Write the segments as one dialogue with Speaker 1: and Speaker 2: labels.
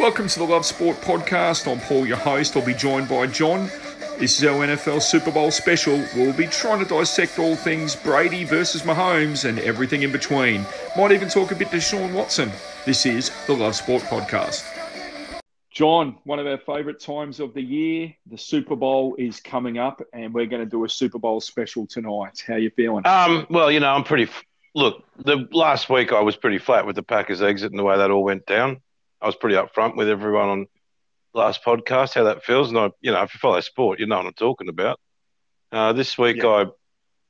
Speaker 1: Welcome to the Love Sport podcast. I'm Paul, your host. I'll be joined by John. This is our NFL Super Bowl special. We'll be trying to dissect all things Brady versus Mahomes and everything in between. Might even talk a bit Deshaun Watson. This is the Love Sport podcast. John, one of our favourite times of the year, the Super Bowl is coming up, and we're going to do a Super Bowl special tonight. How you feeling?
Speaker 2: Um, well, you know, I'm pretty. Look, the last week I was pretty flat with the Packers exit and the way that all went down. I was pretty upfront with everyone on last podcast how that feels. And I, you know, if you follow sport, you know what I'm talking about. Uh, this week, yeah. I,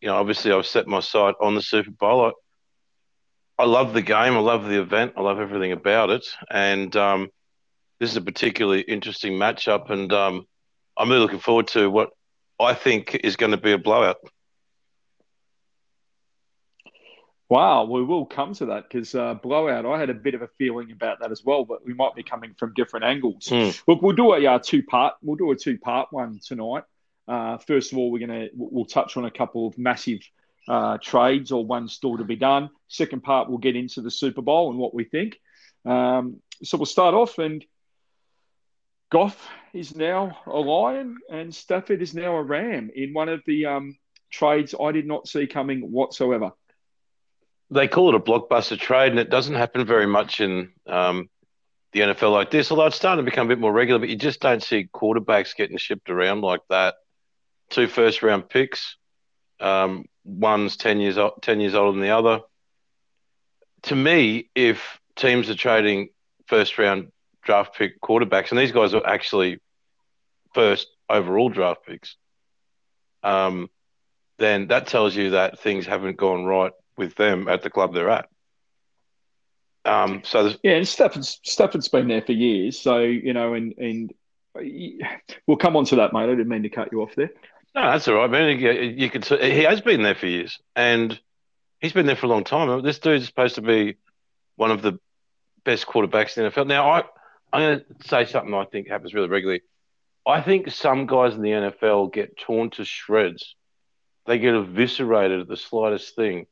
Speaker 2: you know, obviously I've set my sight on the Super Bowl. I, I love the game. I love the event. I love everything about it. And um, this is a particularly interesting matchup. And um, I'm really looking forward to what I think is going to be a blowout.
Speaker 1: Wow, we will come to that because uh, blowout. I had a bit of a feeling about that as well, but we might be coming from different angles. Mm. Look, we'll do a uh, two part. We'll do a two part one tonight. Uh, first of all, we're gonna we'll touch on a couple of massive uh, trades or one still to be done. Second part, we'll get into the Super Bowl and what we think. Um, so we'll start off, and Goff is now a Lion, and Stafford is now a Ram in one of the um, trades I did not see coming whatsoever
Speaker 2: they call it a blockbuster trade, and it doesn't happen very much in um, the NFL like this. Although it's starting to become a bit more regular, but you just don't see quarterbacks getting shipped around like that. Two first round picks, um, one's ten years old, ten years older than the other. To me, if teams are trading first round draft pick quarterbacks, and these guys are actually first overall draft picks, um, then that tells you that things haven't gone right with them at the club they're at. Um, so
Speaker 1: yeah, and Stafford's Stafford's been there for years, so you know, and and we'll come on to that, mate. I didn't mean to cut you off there.
Speaker 2: No, that's all right, man. You, you could he has been there for years, and he's been there for a long time. This dude's supposed to be one of the best quarterbacks in the NFL. Now, I I'm going to say something I think happens really regularly. I think some guys in the NFL get torn to shreds. They get eviscerated at the slightest thing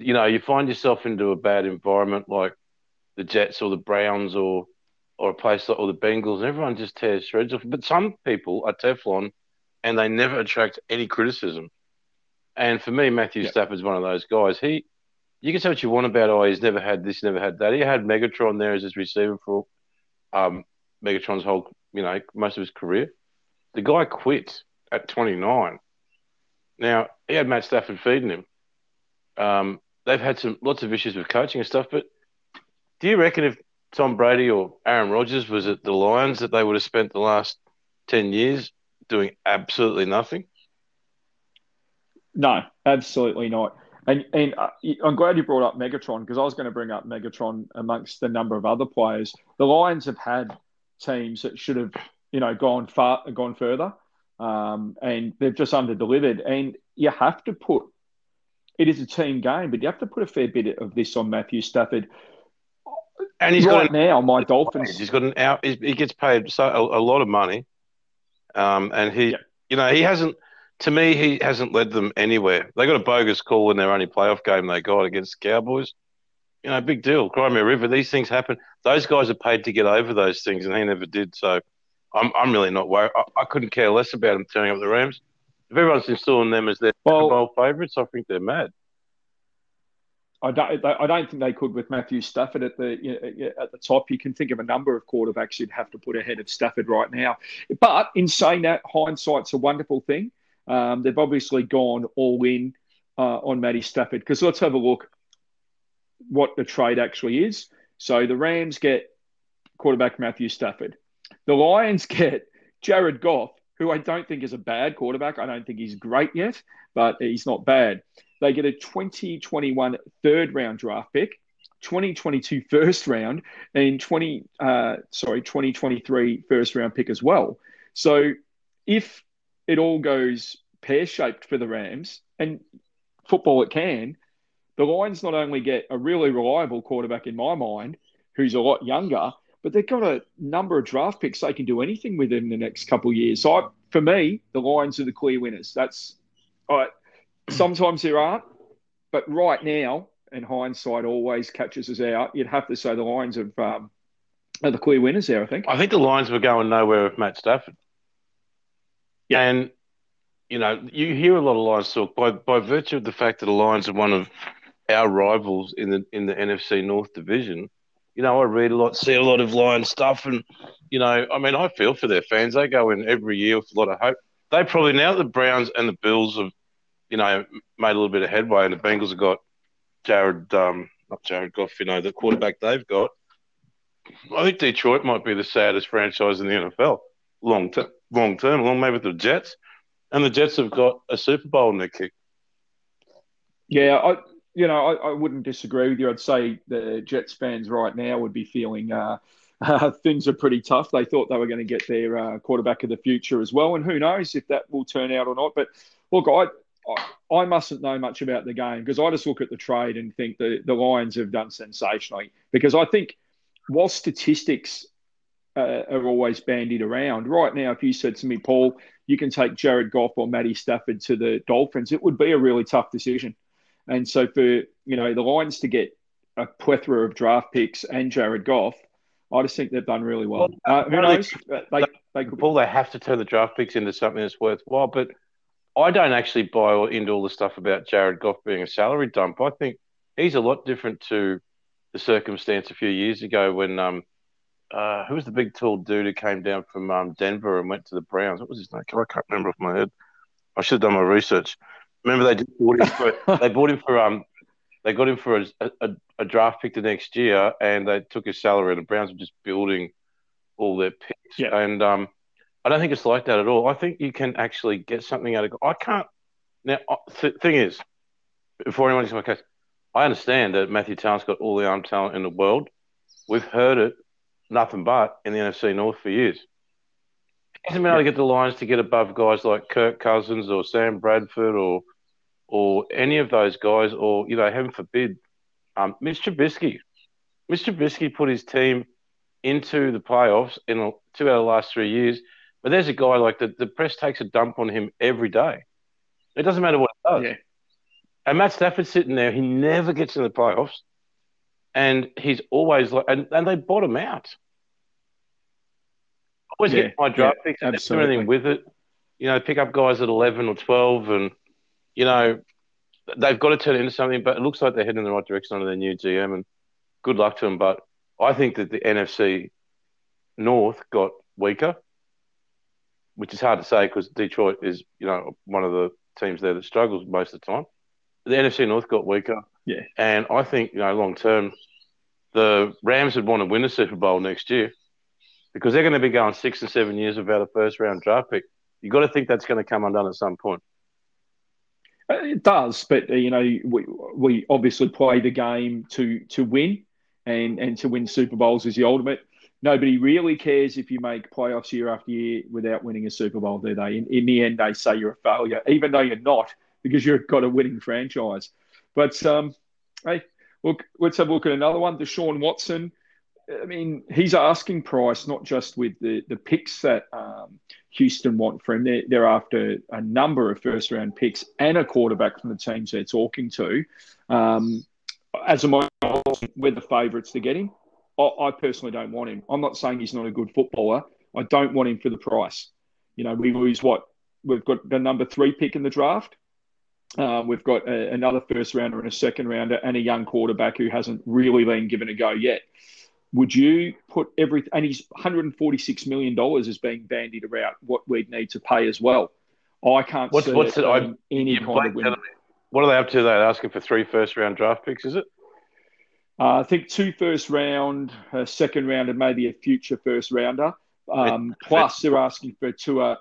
Speaker 2: you know, you find yourself into a bad environment like the Jets or the Browns or or a place like or the Bengals, and everyone just tears shreds off. But some people are Teflon, and they never attract any criticism. And for me, Matthew yep. Stafford's one of those guys. He, you can say what you want about, oh, he's never had this, never had that. He had Megatron there as his receiver for um, Megatron's whole, you know, most of his career. The guy quit at 29. Now he had Matt Stafford feeding him. Um, they've had some lots of issues with coaching and stuff. But do you reckon if Tom Brady or Aaron Rodgers was at the Lions that they would have spent the last ten years doing absolutely nothing?
Speaker 1: No, absolutely not. And and uh, I'm glad you brought up Megatron because I was going to bring up Megatron amongst the number of other players. The Lions have had teams that should have you know gone far gone further, um, and they've just under delivered. And you have to put it is a team game, but you have to put a fair bit of this on Matthew Stafford.
Speaker 2: And he's
Speaker 1: right
Speaker 2: got
Speaker 1: an, now, my Dolphins.
Speaker 2: He's got an out. He gets paid so a, a lot of money, um, and he, you know, he hasn't. To me, he hasn't led them anywhere. They got a bogus call in their only playoff game they got against the Cowboys. You know, big deal. Cry me a river. These things happen. Those guys are paid to get over those things, and he never did. So, I'm, I'm really not worried. I, I couldn't care less about him turning up the Rams if everyone's installing them as their well, favourites, I think they're mad.
Speaker 1: I don't, I don't think they could with Matthew Stafford at the you know, at the top. You can think of a number of quarterbacks you'd have to put ahead of Stafford right now. But in saying that, hindsight's a wonderful thing. Um, they've obviously gone all in uh, on Matty Stafford because let's have a look what the trade actually is. So the Rams get quarterback Matthew Stafford. The Lions get Jared Goff, who I don't think is a bad quarterback. I don't think he's great yet, but he's not bad. They get a 2021 third round draft pick, 2022 first round, and 20 uh, sorry 2023 first round pick as well. So if it all goes pear shaped for the Rams and football it can, the Lions not only get a really reliable quarterback in my mind, who's a lot younger, but they've got a number of draft picks they can do anything with in the next couple of years. So I, for me, the Lions are the clear winners. That's I, sometimes there aren't, but right now, and hindsight always catches us out. You'd have to say the Lions have um, are the clear winners there. I think.
Speaker 2: I think the Lions were going nowhere with Matt Stafford. Yeah. And you know, you hear a lot of Lions talk by by virtue of the fact that the Lions are one of our rivals in the in the NFC North division. You know, I read a lot, see a lot of Lions stuff, and you know, I mean, I feel for their fans. They go in every year with a lot of hope. They probably now the Browns and the Bills have, you know, made a little bit of headway, and the Bengals have got Jared, um, not Jared Goff, you know, the quarterback they've got. I think Detroit might be the saddest franchise in the NFL long term, long term, along maybe with the Jets, and the Jets have got a Super Bowl in their kick.
Speaker 1: Yeah, I, you know, I, I, wouldn't disagree with you. I'd say the Jets fans right now would be feeling uh, uh, things are pretty tough. They thought they were going to get their uh, quarterback of the future as well, and who knows if that will turn out or not. But look, I. I, mustn't know much about the game because I just look at the trade and think the, the Lions have done sensationally. Because I think, while statistics uh, are always bandied around, right now, if you said to me, Paul, you can take Jared Goff or Matty Stafford to the Dolphins, it would be a really tough decision. And so for you know the Lions to get a plethora of draft picks and Jared Goff, I just think they've done really well. well uh, who knows?
Speaker 2: They, they, they could they have to turn the draft picks into something that's worthwhile. But I don't actually buy into all the stuff about Jared Goff being a salary dump. I think he's a lot different to the circumstance a few years ago when um, uh, who was the big tall dude who came down from um, Denver and went to the Browns? What was his name? I can't remember off my head. I should have done my research. Remember they bought him for they bought him for um they got him for a, a, a, draft pick the next year and they took his salary and the Browns were just building all their picks. Yeah. And um I don't think it's like that at all. I think you can actually get something out of I can't now th- thing is before anyone gets my case, I understand that Matthew Talent's got all the arm talent in the world. We've heard it nothing but in the NFC North for years. Hasn't been able to get the Lions to get above guys like Kirk Cousins or Sam Bradford or or any of those guys, or you know, heaven forbid, um, Mitch Trubisky. Mitch Trubisky put his team into the playoffs in two out of the last three years. But there's a guy like the, the press takes a dump on him every day. It doesn't matter what he does. Yeah. And Matt Stafford's sitting there, he never gets in the playoffs. And he's always like, and, and they bottom out always yeah, get my draft yeah, picks and do anything with it. You know, pick up guys at eleven or twelve, and you know they've got to turn it into something. But it looks like they're heading in the right direction under their new GM, and good luck to them. But I think that the NFC North got weaker, which is hard to say because Detroit is you know one of the teams there that struggles most of the time. The NFC North got weaker,
Speaker 1: yeah,
Speaker 2: and I think you know long term, the Rams would want to win the Super Bowl next year because they're going to be going six and seven years without a first round draft pick. You've got to think that's going to come undone at some point.
Speaker 1: Uh, it does, but uh, you know we we obviously play the game to to win, and and to win Super Bowls is the ultimate. Nobody really cares if you make playoffs year after year without winning a Super Bowl, do they? In, in the end, they say you're a failure, even though you're not, because you've got a winning franchise. But um, hey, look, let's have a look at another one. Deshaun Watson I mean, he's asking price not just with the, the picks that um, Houston want for him. They're, they're, after a number of first round picks and a quarterback from the teams they're talking to. Um, as a model, we're the favourites to get him. I, I, personally don't want him. I'm not saying he's not a good footballer. I don't want him for the price. You know, we lose what? We've got the number three pick in the draft. Uh, we've got a, another first rounder and a second rounder and a young quarterback who hasn't really been given a go yet would you put every and he's 146 million dollars is being bandied around what we'd need to pay as well. I can't
Speaker 2: what's, see what's it, I, any kind of. What are they up to? They're asking for three first round draft picks, is it?
Speaker 1: Uh, I think two first round, a second round, and maybe a future first rounder. Um, plus, they're asking for Tua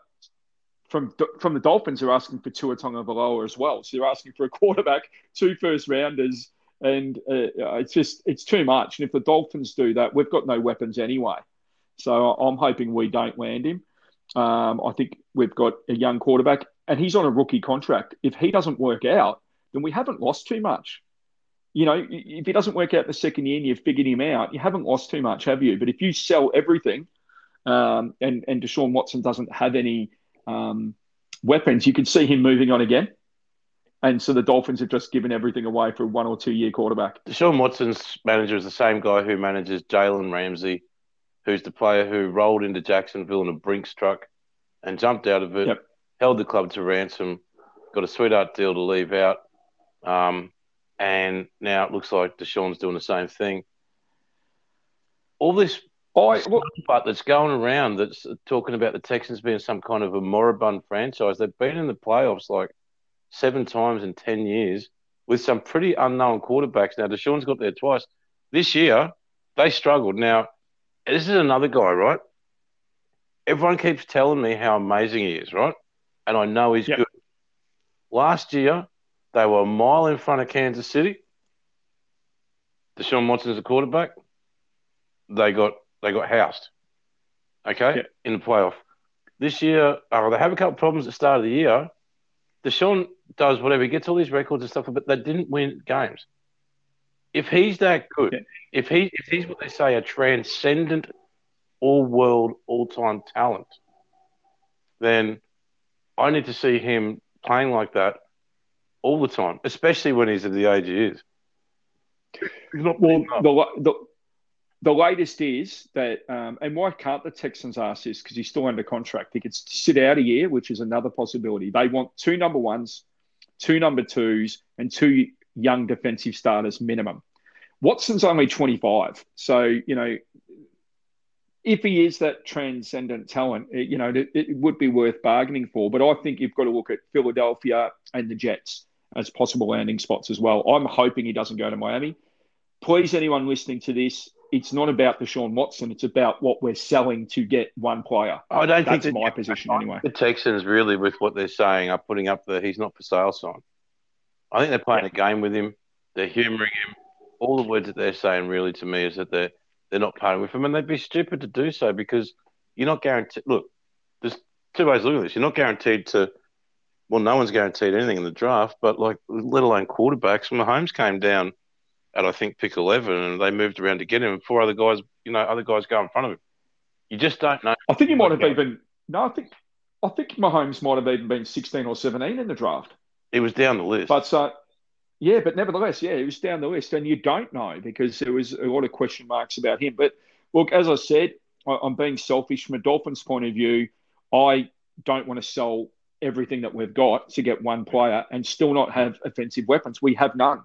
Speaker 1: from from the Dolphins. They're asking for Tua Tagovailoa as well. So they're asking for a quarterback, two first rounders, and uh, it's just it's too much. And if the Dolphins do that, we've got no weapons anyway. So I'm hoping we don't land him. Um, I think we've got a young quarterback, and he's on a rookie contract. If he doesn't work out, then we haven't lost too much. You know, if he doesn't work out the second year and you've figured him out, you haven't lost too much, have you? But if you sell everything, um, and and Deshaun Watson doesn't have any um, weapons, you could see him moving on again. And so the Dolphins have just given everything away for a one or two year quarterback.
Speaker 2: Deshaun Watson's manager is the same guy who manages Jalen Ramsey who's the player who rolled into Jacksonville in a Brinks truck and jumped out of it,
Speaker 1: Yep.
Speaker 2: held the club to ransom, got a sweetheart deal to leave out, um, and now it looks like Deshaun's doing the same thing. All this
Speaker 1: I well,
Speaker 2: but that's going around that's talking about the Texans being some kind of a moribund franchise. They've been in the playoffs like seven times in 10 years with some pretty unknown quarterbacks. Now, Deshaun's got there twice. This year, they struggled. Now, this is another guy, right? Everyone keeps telling me how amazing he is, right? And I know he's
Speaker 1: Yep.
Speaker 2: good. Last year, they were a mile in front of Kansas City. Deshaun Watson's a quarterback. They got they got housed. Okay,
Speaker 1: Yep.
Speaker 2: in the playoff. This year, uh, they have a couple of problems at the start of the year. Deshaun does whatever. He gets all these records and stuff, but they didn't win games. If he's that good,
Speaker 1: Yeah.
Speaker 2: if he if he's what they say a transcendent, all world, all time talent, then I need to see him playing like that all the time, especially when he's at the age he is.
Speaker 1: Well the, the the latest is that, um, and why can't the Texans ask this? Because he's still under contract. He could sit out a year, which is another possibility. They want two number ones, two number twos, and two young defensive starters minimum. Watson's only 25. So, you know, if he is that transcendent talent, it, you know, it, it would be worth bargaining for. But I think you've got to look at Philadelphia and the Jets as possible landing spots as well. I'm hoping he doesn't go to Miami. Please, anyone listening to this, it's not about the Deshaun Watson. It's about what we're selling to get one player.
Speaker 2: I don't think
Speaker 1: That's
Speaker 2: that-
Speaker 1: my position anyway.
Speaker 2: The Texans really, with what they're saying, are putting up the he's not for sale sign. I think they're playing a game with him. They're humouring him. All the words that they're saying really to me is that they're they're not parting with him, and they'd be stupid to do so because you're not guaranteed. Look, there's two ways of looking at this. You're not guaranteed to. Well, no one's guaranteed anything in the draft, but like, let alone quarterbacks. When Mahomes came down at I think pick eleven, and they moved around to get him. And four other guys, you know, other guys go in front of him. You just don't know.
Speaker 1: I think he might have even no. I think I think Mahomes might have even been 16 or 17 in the draft.
Speaker 2: He was down the list.
Speaker 1: But uh, yeah, but nevertheless, yeah, he was down the list, and you don't know because there was a lot of question marks about him. But look, as I said, I, I'm being selfish from a Dolphins point of view. I don't want to sell everything that we've got to get one player and still not have offensive weapons. We have none.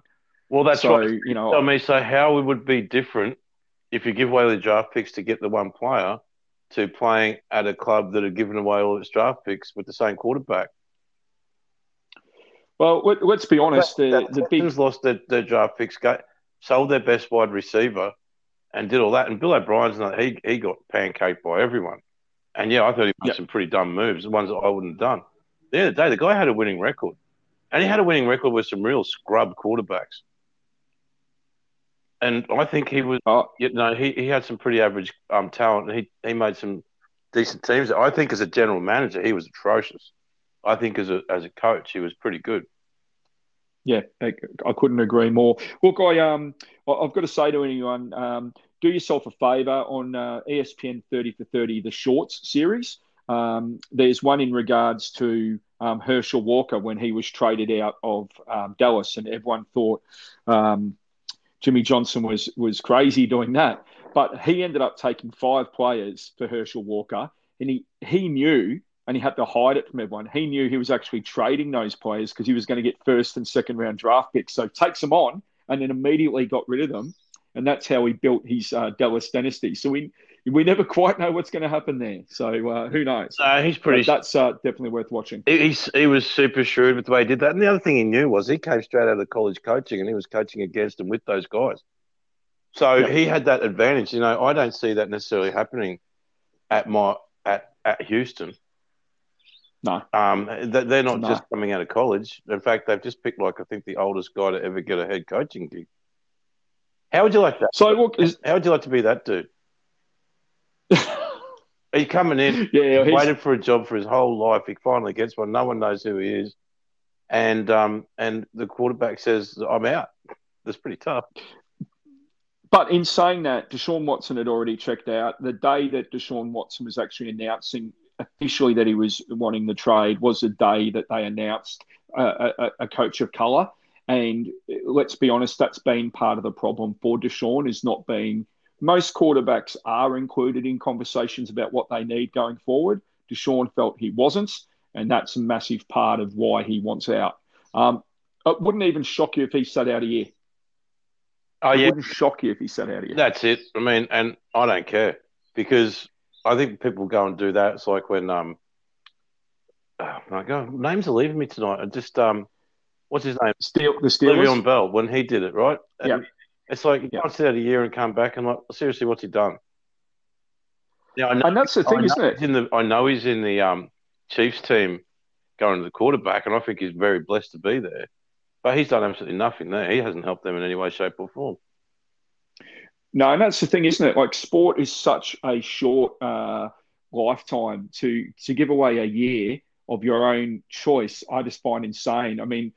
Speaker 2: Well, that's
Speaker 1: so
Speaker 2: right.
Speaker 1: you know,
Speaker 2: Tell me, so how it would be different if you give away the draft picks to get the one player to playing at a club that had given away all its draft picks with the same quarterback?
Speaker 1: well, let, us be honest. The,
Speaker 2: That
Speaker 1: the big
Speaker 2: Texans lost their, their draft picks, got, sold their best wide receiver, and did all that. And Bill O'Brien's not, he he got pancaked by everyone. And yeah, I thought he made
Speaker 1: Yep.
Speaker 2: some pretty dumb moves, the ones that I wouldn't have done. The other day, the guy had a winning record, and he had a winning record with some real scrub quarterbacks. And I think he was,
Speaker 1: Oh.
Speaker 2: you know, he, he had some pretty average um, talent. He he made some decent teams. I think as a general manager, he was atrocious. I think as a as a coach, he was pretty good.
Speaker 1: Yeah, I, I couldn't agree more. Look, I um, I've got to say to anyone, um, do yourself a favour on uh, ESPN Thirty for Thirty, the Shorts series. Um, there's one in regards to um, Herschel Walker when he was traded out of um, Dallas, and everyone thought um, Jimmy Johnson was was crazy doing that, but he ended up taking five players for Herschel Walker, and he he knew and he had to hide it from everyone. He knew he was actually trading those players because he was going to get first and second round draft picks. So takes them on and then immediately got rid of them, and that's how he built his uh, Dallas dynasty. So we we never quite know what's going to happen there. So uh, who knows?
Speaker 2: No, he's
Speaker 1: But
Speaker 2: pretty.
Speaker 1: that's uh, definitely worth watching.
Speaker 2: He, he was super shrewd with the way he did that. And the other thing he knew was he came straight out of college coaching and he was coaching against and with those guys. So he had that advantage. You know, I don't see that necessarily happening at my at at Houston.
Speaker 1: No.
Speaker 2: Um, they- they're not
Speaker 1: No.
Speaker 2: just coming out of college. In fact, they've just picked like I think the oldest guy to ever get a head coaching gig. How would you like that?
Speaker 1: So look,
Speaker 2: How would you like to be that dude? Are you coming in?
Speaker 1: yeah, he's,
Speaker 2: waited for a job for his whole life. He finally gets one. No one knows who he is, and um, and the quarterback says, "I'm out." That's pretty tough.
Speaker 1: But in saying that, Deshaun Watson had already checked out. The day that Deshaun Watson was actually announcing officially that he was wanting the trade was the day that they announced a, a, a coach of colour. And let's be honest, that's been part of the problem for Deshaun is not being most quarterbacks are included in conversations about what they need going forward. Deshaun felt he wasn't, and that's a massive part of why he wants out. Um, it wouldn't even shock you if he sat out a year.
Speaker 2: Oh
Speaker 1: It
Speaker 2: yeah,
Speaker 1: wouldn't shock you if he sat out a year.
Speaker 2: that's it. I mean, and I don't care because I think people go and do that. It's like when um, oh my God, names are leaving me tonight. I just um, what's his name?
Speaker 1: Steel, the Steelers.
Speaker 2: Le'Veon Bell when he did it, right? And
Speaker 1: Yeah.
Speaker 2: It's like you
Speaker 1: Yeah.
Speaker 2: can't sit out a year and come back and like seriously, what's he done? Yeah, I know.
Speaker 1: And that's the thing, isn't it?
Speaker 2: in the. I know he's in the um, Chiefs team going to the quarterback, and I think he's very blessed to be there. But he's done absolutely nothing there. He hasn't helped them in any way, shape, or form.
Speaker 1: No, and that's the thing, isn't it? Like sport is such a short uh, lifetime to to give away a year of your own choice. I just find insane. I mean,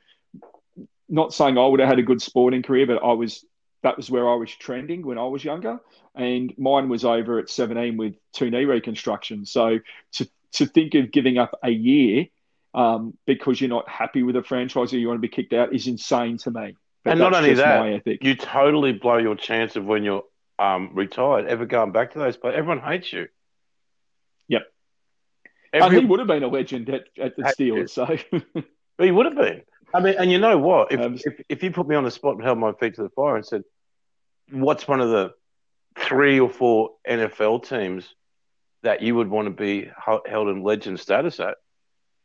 Speaker 1: not saying I would have had a good sporting career, but I was that was where I was trending when I was younger, and mine was over at seventeen with two knee reconstruction. So to to think of giving up a year um, because you're not happy with a franchise or you want to be kicked out is insane to me. But
Speaker 2: And not only that,
Speaker 1: my ethic.
Speaker 2: You totally blow your chance of when you're um, retired ever going back to those places. Everyone hates you.
Speaker 1: Yep.
Speaker 2: Every,
Speaker 1: and he would have been a legend at, at the Steelers. So
Speaker 2: He would have been. I mean, and you know what? If,
Speaker 1: Um,
Speaker 2: if if you put me on the spot and held my feet to the fire and said, "What's one of the three or four NFL teams that you would want to be held in legend status at?"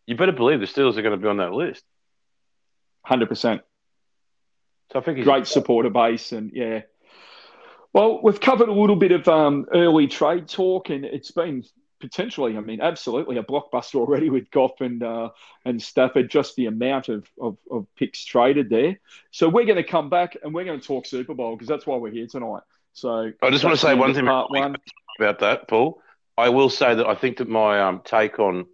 Speaker 2: You better believe the Steelers are going to be on that list.
Speaker 1: hundred percent,
Speaker 2: So I think
Speaker 1: great supporter base, and yeah. Well, we've covered a little bit of um, early trade talk, and it's been potentially, I mean, absolutely a blockbuster already with Goff and uh, and Stafford. Just the amount of, of of picks traded there. So we're going to come back and we're going to talk Super Bowl because that's why we're here tonight. So
Speaker 2: I just want to say one thing
Speaker 1: Part one.
Speaker 2: about that, Paul. I will say that I think that my um, take on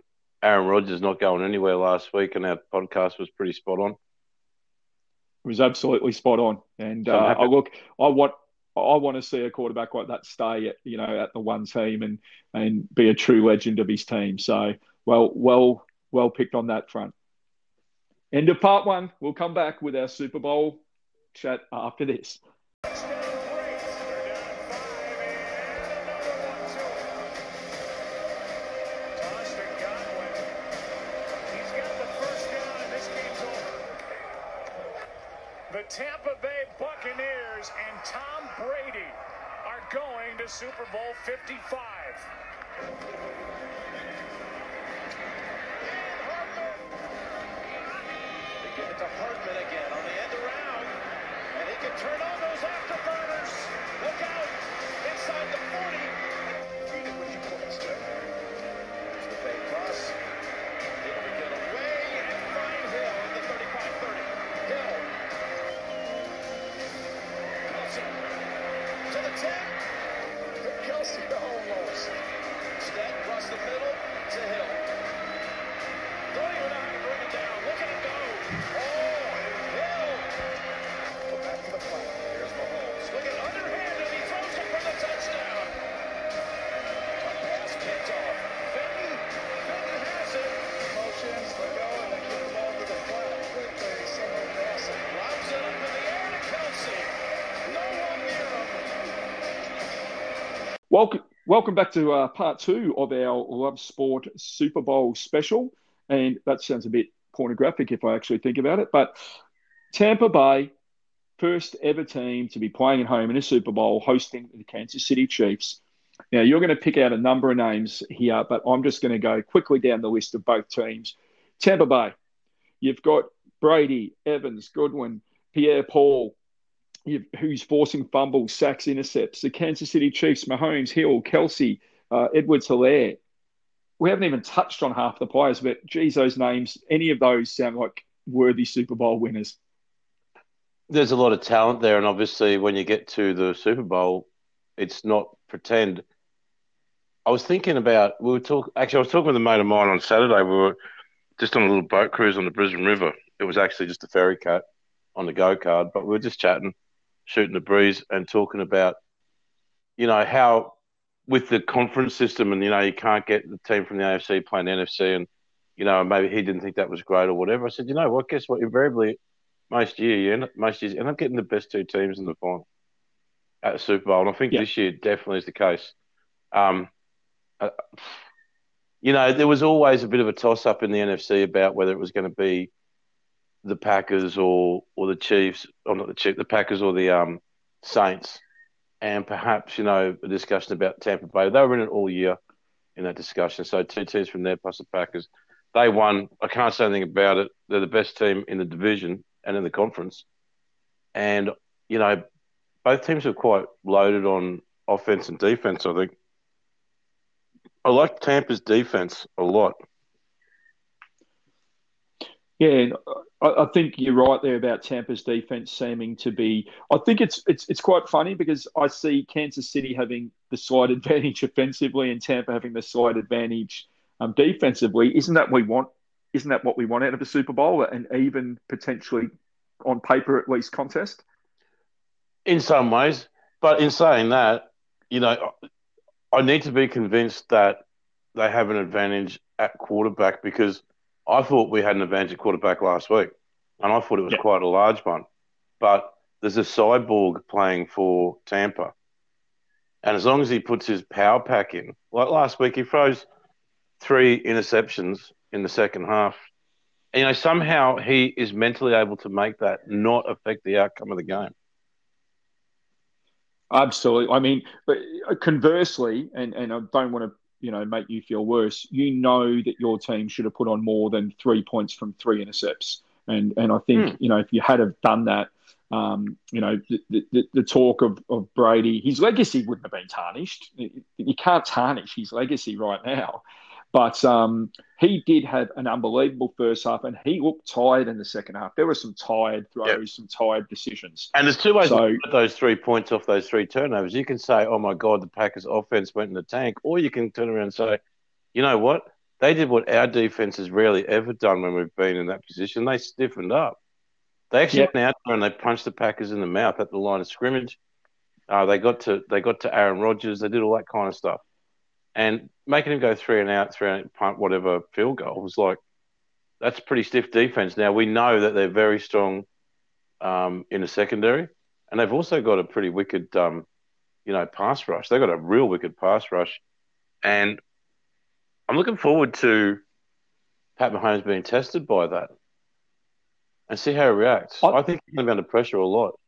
Speaker 2: Aaron Rodgers not going anywhere last week and our podcast was pretty spot on.
Speaker 1: It was absolutely spot on. And
Speaker 2: So
Speaker 1: uh. I look, I want, I want to see a quarterback like that stay at you know at the one team and and be a true legend of his team. So well, well, well picked on that front. End of part one. We'll come back with our Super Bowl chat after this.
Speaker 3: The Tampa Bay Buccaneers and Tom to Super Bowl 55.
Speaker 4: They give it to Hardman again on the end around. And he can turn on those afterburners. Look out. Inside the 40.
Speaker 1: Welcome, back to uh, part two of our Love Sport Super Bowl special. And that sounds a bit pornographic if I actually think about it. But Tampa Bay, first ever team to be playing at home in a Super Bowl, hosting the Kansas City Chiefs. Now, you're going to pick out a number of names here, but I'm just going to go quickly down the list of both teams. Tampa Bay, you've got Brady, Evans, Goodwin, Pierre Paul, who's forcing fumbles, sacks, intercepts. The Kansas City Chiefs, Mahomes, Hill, Kelce, uh, Edwards Helaire. We haven't even touched on half the players, but geez, those names, any of those sound like worthy Super Bowl winners.
Speaker 2: There's a lot of talent there, and obviously, when you get to the Super Bowl, it's not pretend. I was thinking about we were talking. Actually, I was talking with a mate of mine on Saturday. We were just on a little boat cruise on the Brisbane River. It was actually just a ferry cat on the go card, but we were just chatting, shooting the breeze, and talking about, you know, how with the conference system, and you know, you can't get the team from the AFC playing the NFC, and you know, maybe he didn't think that was great or whatever. I said, you know what? Guess what? Invariably, most year, you end, most years, you end up getting the best two teams in the final. at the Super Bowl, and I think
Speaker 1: Yeah.
Speaker 2: this year definitely is the case. Um, uh, you know, there was always a bit of a toss up in the NFC about whether it was going to be the Packers or or the Chiefs, or not the Chiefs, the Packers or the um, Saints, and perhaps you know a discussion about Tampa Bay. They were in it all year in that discussion. So two teams from there plus the Packers. They won. I can't say anything about it. They're the best team in the division and in the conference. And you know, both teams are quite loaded on offense and defense. I think. I like Tampa's defense a lot.
Speaker 1: Yeah, I think you're right there about Tampa's defense seeming to be. I think it's it's it's quite funny because I see Kansas City having the slight advantage offensively and Tampa having the slight advantage um, defensively. Isn't that we want? Isn't that what we want out of a Super Bowl? And even potentially, on paper at least, contest.
Speaker 2: in some ways. But in saying that, you know, I need to be convinced that they have an advantage at quarterback because I thought we had an advantage at quarterback last week, and I thought it was
Speaker 1: Yeah.
Speaker 2: quite a large one. But there's a cyborg playing for Tampa, and as long as he puts his power pack in, like last week, he throws three interceptions in the second half. And, you know, somehow he is mentally able to make that not affect the outcome of the game.
Speaker 1: Absolutely. I mean, but conversely, and, and I don't want to, you know, make you feel worse. You know that your team should have put on more than three points from three intercepts, and and I think you know if you had have done that, um, you know, the, the, the talk of, of Brady, his legacy wouldn't have been tarnished. You can't tarnish his legacy right now. But um, he did have an unbelievable first half, and he looked tired in the second half. There were some tired throws,
Speaker 2: Yep.
Speaker 1: some tired decisions.
Speaker 2: And there's two ways
Speaker 1: So-
Speaker 2: to get those three points off those three turnovers. You can say, "Oh my God, the Packers' offense went in the tank," or you can turn around and say, "You know what? They did what our defense has rarely ever done when we've been in that position. They stiffened up. They actually
Speaker 1: Yep.
Speaker 2: went out there and they punched the Packers in the mouth at the line of scrimmage. Uh, they got to they got to Aaron Rodgers. They did all that kind of stuff, and making him go three and out, three and out, punt whatever field goal was like that's pretty stiff defense. Now we know that they're very strong um, in the secondary, and they've also got a pretty wicked, um, you know, pass rush. They've got a real wicked pass rush, and I'm looking forward to Pat Mahomes being tested by that and see how he reacts.
Speaker 1: I-
Speaker 2: I think he's going to be under pressure a lot.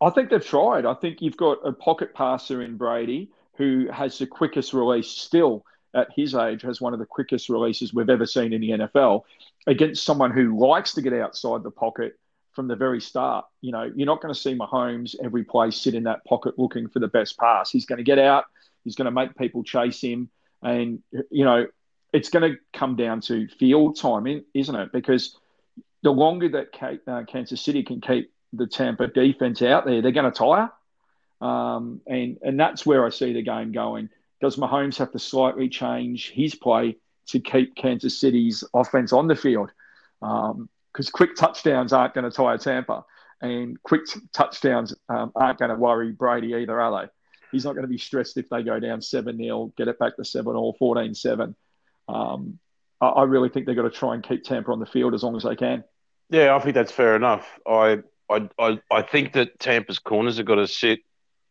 Speaker 1: I think they've tried. I think you've got a pocket passer in Brady who has the quickest release still at his age, has one of the quickest releases we've ever seen in the NFL against someone who likes to get outside the pocket from the very start. You know, you're not going to see Mahomes every play sit in that pocket looking for the best pass. He's going to get out, he's going to make people chase him. And, you know, it's going to come down to field time, isn't it? Because the longer that uh, Kansas City can keep the Tampa defense out there, they're going to tire. Um, and, and that's where I see the game going. Does Mahomes have to slightly change his play to keep Kansas City's offense on the field? Because quick touchdowns aren't going to tire Tampa, and quick t- touchdowns um, aren't going to worry Brady either, are they? He's not going to be stressed if they go down 7 0, get it back to 7 or 14 7. Um, I, I really think they've got to try and keep Tampa on the field as long as they can.
Speaker 2: Yeah, I think that's fair enough. I I I, I think that Tampa's corners have got to sit.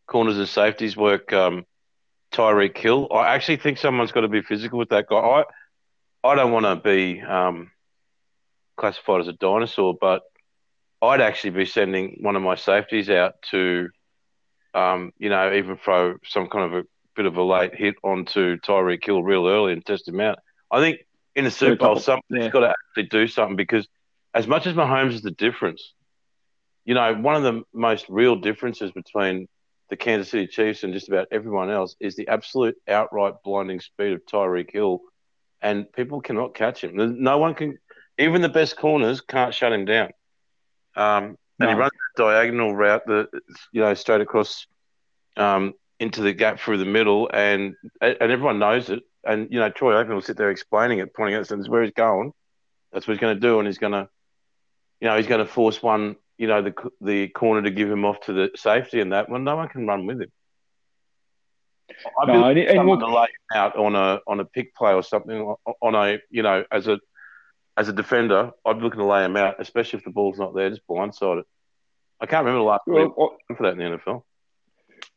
Speaker 2: Corners and safeties work. Um, Tyreek Hill. I actually think someone's got to be physical with that guy. I I don't want to be um, classified as a dinosaur, but I'd actually be sending one of my safeties out to, um, you know, even throw some kind of a bit of a late hit onto Tyreek Hill real early and test him out. I think in the Super Bowl, somebody's
Speaker 1: yeah.
Speaker 2: got to actually do something because as much as Mahomes is the difference, you know, one of the most real differences between the Kansas City Chiefs and just about everyone else is the absolute outright blinding speed of Tyreek Hill, and people cannot catch him. No one can, even the best corners can't shut him down. Um, and he runs a diagonal route that you know straight across um, into the gap through the middle, and and everyone knows it. And you know, Troy Aikman will sit there explaining it, pointing out, "This is where he's going. That's what he's going to do, and he's going to, you know, he's going to force one, you know, the the corner to give him off to the safety, and that. Well, no one can run with him. Be
Speaker 1: No,
Speaker 2: looking
Speaker 1: and- and look-
Speaker 2: to lay him out on a on a pick play or something on a you know as a as a defender. I'd be looking to lay him out, especially if the ball's not there, just blindside it. I can't remember the last
Speaker 1: Well, I-
Speaker 2: for that in the NFL.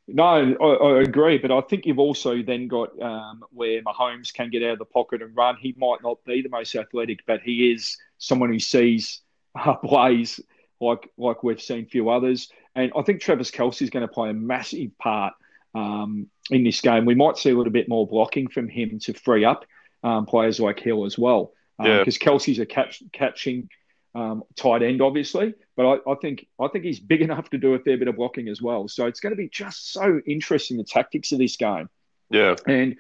Speaker 1: No, I, I agree, but I think you've also then got um, where Mahomes can get out of the pocket and run. He might not be the most athletic, but he is someone who sees uh, plays like like we've seen few others. And I think Travis Kelce is going to play a massive part um, in this game. We might see a little bit more blocking from him to free up um, players like Hill as well,
Speaker 2: Yeah.
Speaker 1: because Kelce's a catch, catching um, tight end, obviously, but I, I think I think he's big enough to do a fair bit of blocking as well. So it's going to be just so interesting the tactics of this game.
Speaker 2: Yeah.
Speaker 1: And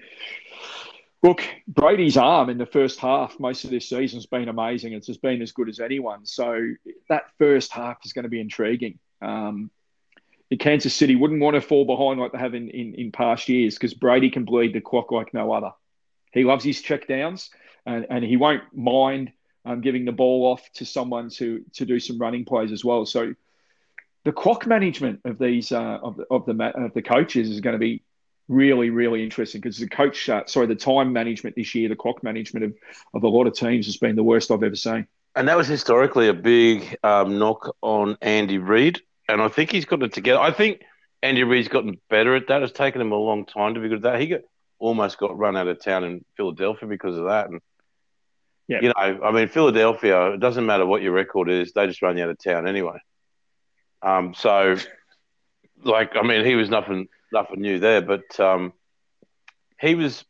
Speaker 1: look, Brady's arm in the first half, most of this season's been amazing. It's just been as good as anyone. So that first half is going to be intriguing. Um, the Kansas City wouldn't want to fall behind like they have in, in, in past years because Brady can bleed the clock like no other. He loves his check downs and, and he won't mind um, giving the ball off to someone to to do some running plays as well. So the clock management of these uh, of, of the of the coaches is going to be really really interesting because the coach uh, sorry the time management this year the clock management of, of a lot of teams has been the worst I've ever seen.
Speaker 2: And that was historically a big um, knock on Andy Reid. And I think he's gotten it together. I think Andy Reid's gotten better at that. It's taken him a long time to be good at that. He got, almost got run out of town in Philadelphia because of that. And,
Speaker 1: Yeah.
Speaker 2: you know, I mean, Philadelphia, it doesn't matter what your record is, they just run you out of town anyway. Um, so, like, I mean, he was nothing, nothing new there, but um, he was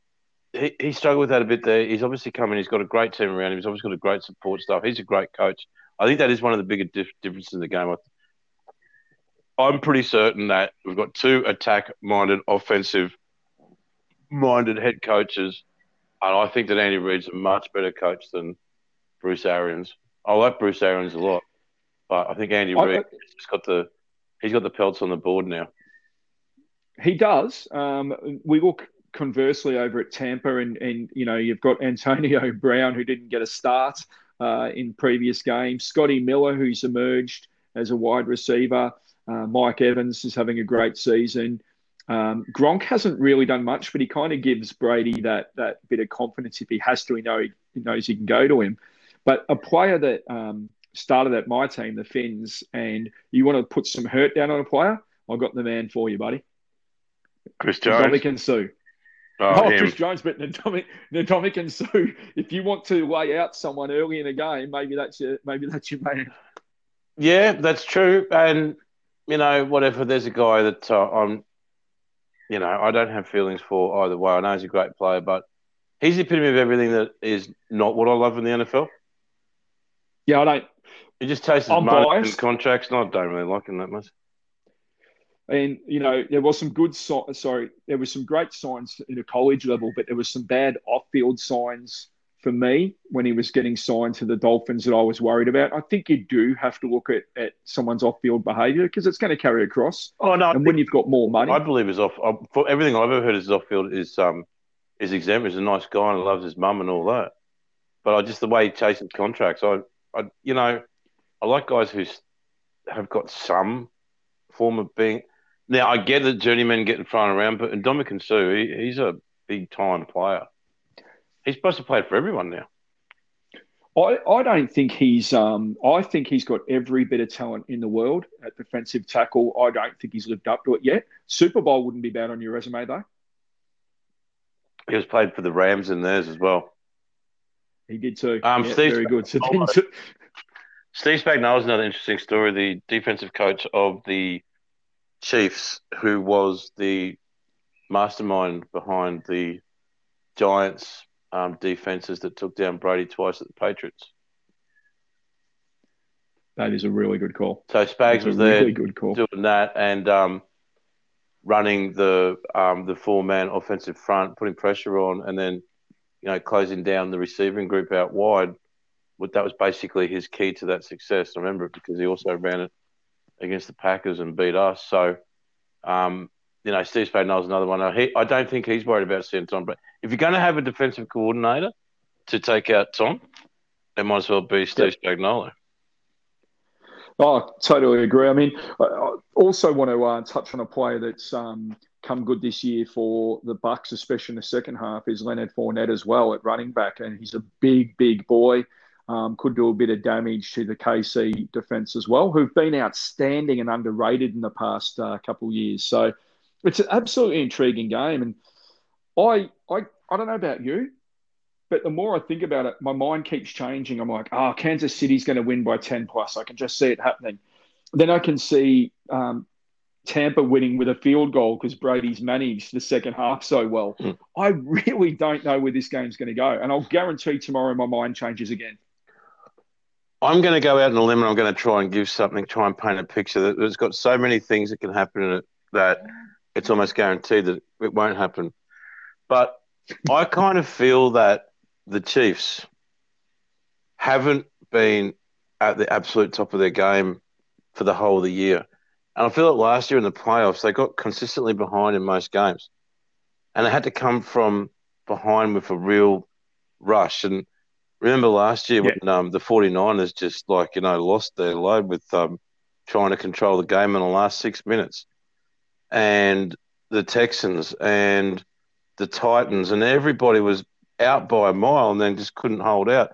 Speaker 2: he, he struggled with that a bit there. He's obviously coming. He's got a great team around him. He's obviously got a great support staff. He's a great coach. I think that is one of the bigger dif- differences in the game. I'm pretty certain that we've got two attack-minded, offensive-minded head coaches, and I think that Andy Reid's a much better coach than Bruce Arians. I like Bruce Arians a lot, but I think Andy Reid has got the he's got the pelts on the board now.
Speaker 1: He does. Um, we look conversely over at Tampa, and, and you know you've got Antonio Brown who didn't get a start uh, in previous games. Scotty Miller who's emerged as a wide receiver. Uh, Mike Evans is having a great season. Um, Gronk hasn't really done much, but he kind of gives Brady that that bit of confidence. If he has to, he, know, he knows he can go to him. But a player that um, started at my team, the Fins, and you want to put some hurt down on a player, I've got the man for you, buddy.
Speaker 2: Chris Jones.
Speaker 1: Ndamukong Suh.
Speaker 2: Oh,
Speaker 1: Oh. Chris Jones, but Ndamukong, Ndamukong and Suh. If you want to lay out someone early in a game, maybe that's your maybe that's your man.
Speaker 2: Yeah, that's true. And, you know, whatever, there's a guy that uh, I'm, you know, I don't have feelings for either way. I know he's a great player, but he's the epitome of everything that is not what I love in the NFL.
Speaker 1: Yeah, I don't.
Speaker 2: He just chases
Speaker 1: I'm
Speaker 2: money and contracts, and I don't really like him that much.
Speaker 1: And you know, there was some good. si- Sorry, there was some great signs in a college level, but there was some bad off-field signs for me when he was getting signed to the Dolphins that I was worried about. I think you do have to look at, at someone's off-field behaviour because it's going to carry across.
Speaker 2: Oh, no.
Speaker 1: And when you've got more money,
Speaker 2: I believe his off, uh, for everything I've ever heard, his off field is um is exemplary. He's a nice guy and loves his mum and all that. But I just, the way he chases contracts, I, I, you know, I like guys who have got some form of being. Now, I get that journeyman getting thrown around, but Ndamukong Suh, he, he's a big time player. He's supposed to play for everyone now.
Speaker 1: I, I don't think he's um I think he's got every bit of talent in the world at defensive tackle. I don't think he's lived up to it yet. Super Bowl wouldn't be bad on your resume though.
Speaker 2: He was played for the Rams in theirs as well.
Speaker 1: He did too.
Speaker 2: Um,
Speaker 1: Yeah,
Speaker 2: Steve-
Speaker 1: very good. So
Speaker 2: Oh, Steve Spagnuolo is another interesting story. The defensive coach of the Chiefs, who was the mastermind behind the Giants' um, defenses that took down Brady twice at the Patriots.
Speaker 1: that is a really good call.
Speaker 2: So Spags was there
Speaker 1: really good call.
Speaker 2: doing that and um, running the um, the four man offensive front, putting pressure on, and then you know closing down the receiving group out wide. But that was basically his key to that success. I remember it because he also ran it against the Packers and beat us. So, um, you know, Steve Spagnuolo's another one. He, I don't think he's worried about seeing Tom. But if you're going to have a defensive coordinator to take out Tom, it might as well be Steve Spagnuolo.
Speaker 1: Oh, totally agree. I mean, I I also want to uh, touch on a player that's um, come good this year for the Bucs, especially in the second half, is Leonard Fournette as well at running back, and he's a big, big boy. Um, could do a bit of damage to the KC defence as well, who've been outstanding and underrated in the past uh, couple of years. So it's an absolutely intriguing game, and I I I don't know about you, but the more I think about it, my mind keeps changing. I'm like, oh, Kansas City's going to win by 10 plus. I can just see it happening. Then I can see um, Tampa winning with a field goal because Brady's managed the second half so well. Mm. I really don't know where this game's going to go. And I'll guarantee tomorrow my mind changes again.
Speaker 2: I'm going to go out on a limb and I'm going to try and give something, try and paint a picture that there's got so many things that can happen in it that it's almost guaranteed that it won't happen. But I kind of feel that the Chiefs haven't been at the absolute top of their game for the whole of the year. And I feel like last year in the playoffs, they got consistently behind in most games. And they had to come from behind with a real rush. And remember last year yeah. when um, the 49ers just like, you know, lost their load with um, trying to control the game in the last six minutes. And the Texans and the Titans and everybody was out by a mile and then just couldn't hold out.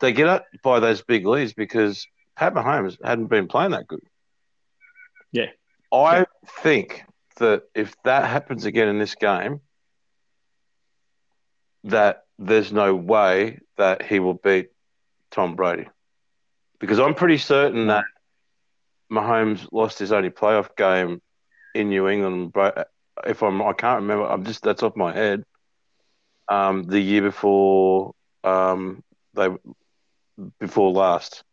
Speaker 2: They get up by those big leads because Pat Mahomes hadn't been playing that good.
Speaker 1: Yeah.
Speaker 2: I yeah. think that if that happens again in this game, that there's no way that he will beat Tom Brady. Because I'm pretty certain that Mahomes lost his only playoff game in New England. If I'm, I can't remember. I'm just that's off my head um, the year before um, they before last.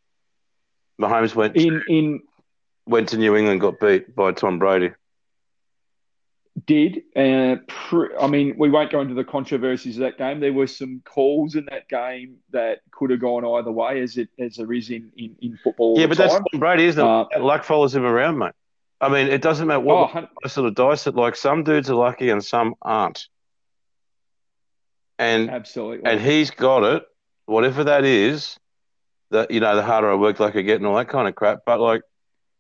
Speaker 2: Mahomes went
Speaker 1: in in
Speaker 2: went to New England, got beat by Tom Brady.
Speaker 1: Did uh, pr- I mean we won't go into the controversies of that game. There were some calls in that game that could have gone either way, as it as there is in in, in football.
Speaker 2: Yeah, but time. that's Brady, isn't it? Uh, Luck follows him around, mate. I mean, it doesn't matter what oh, sort of dice it. Like some dudes are lucky and some aren't and
Speaker 1: absolutely,
Speaker 2: and he's got it, whatever that is. That you know, the harder I work, like I get, and all that kind of crap. But like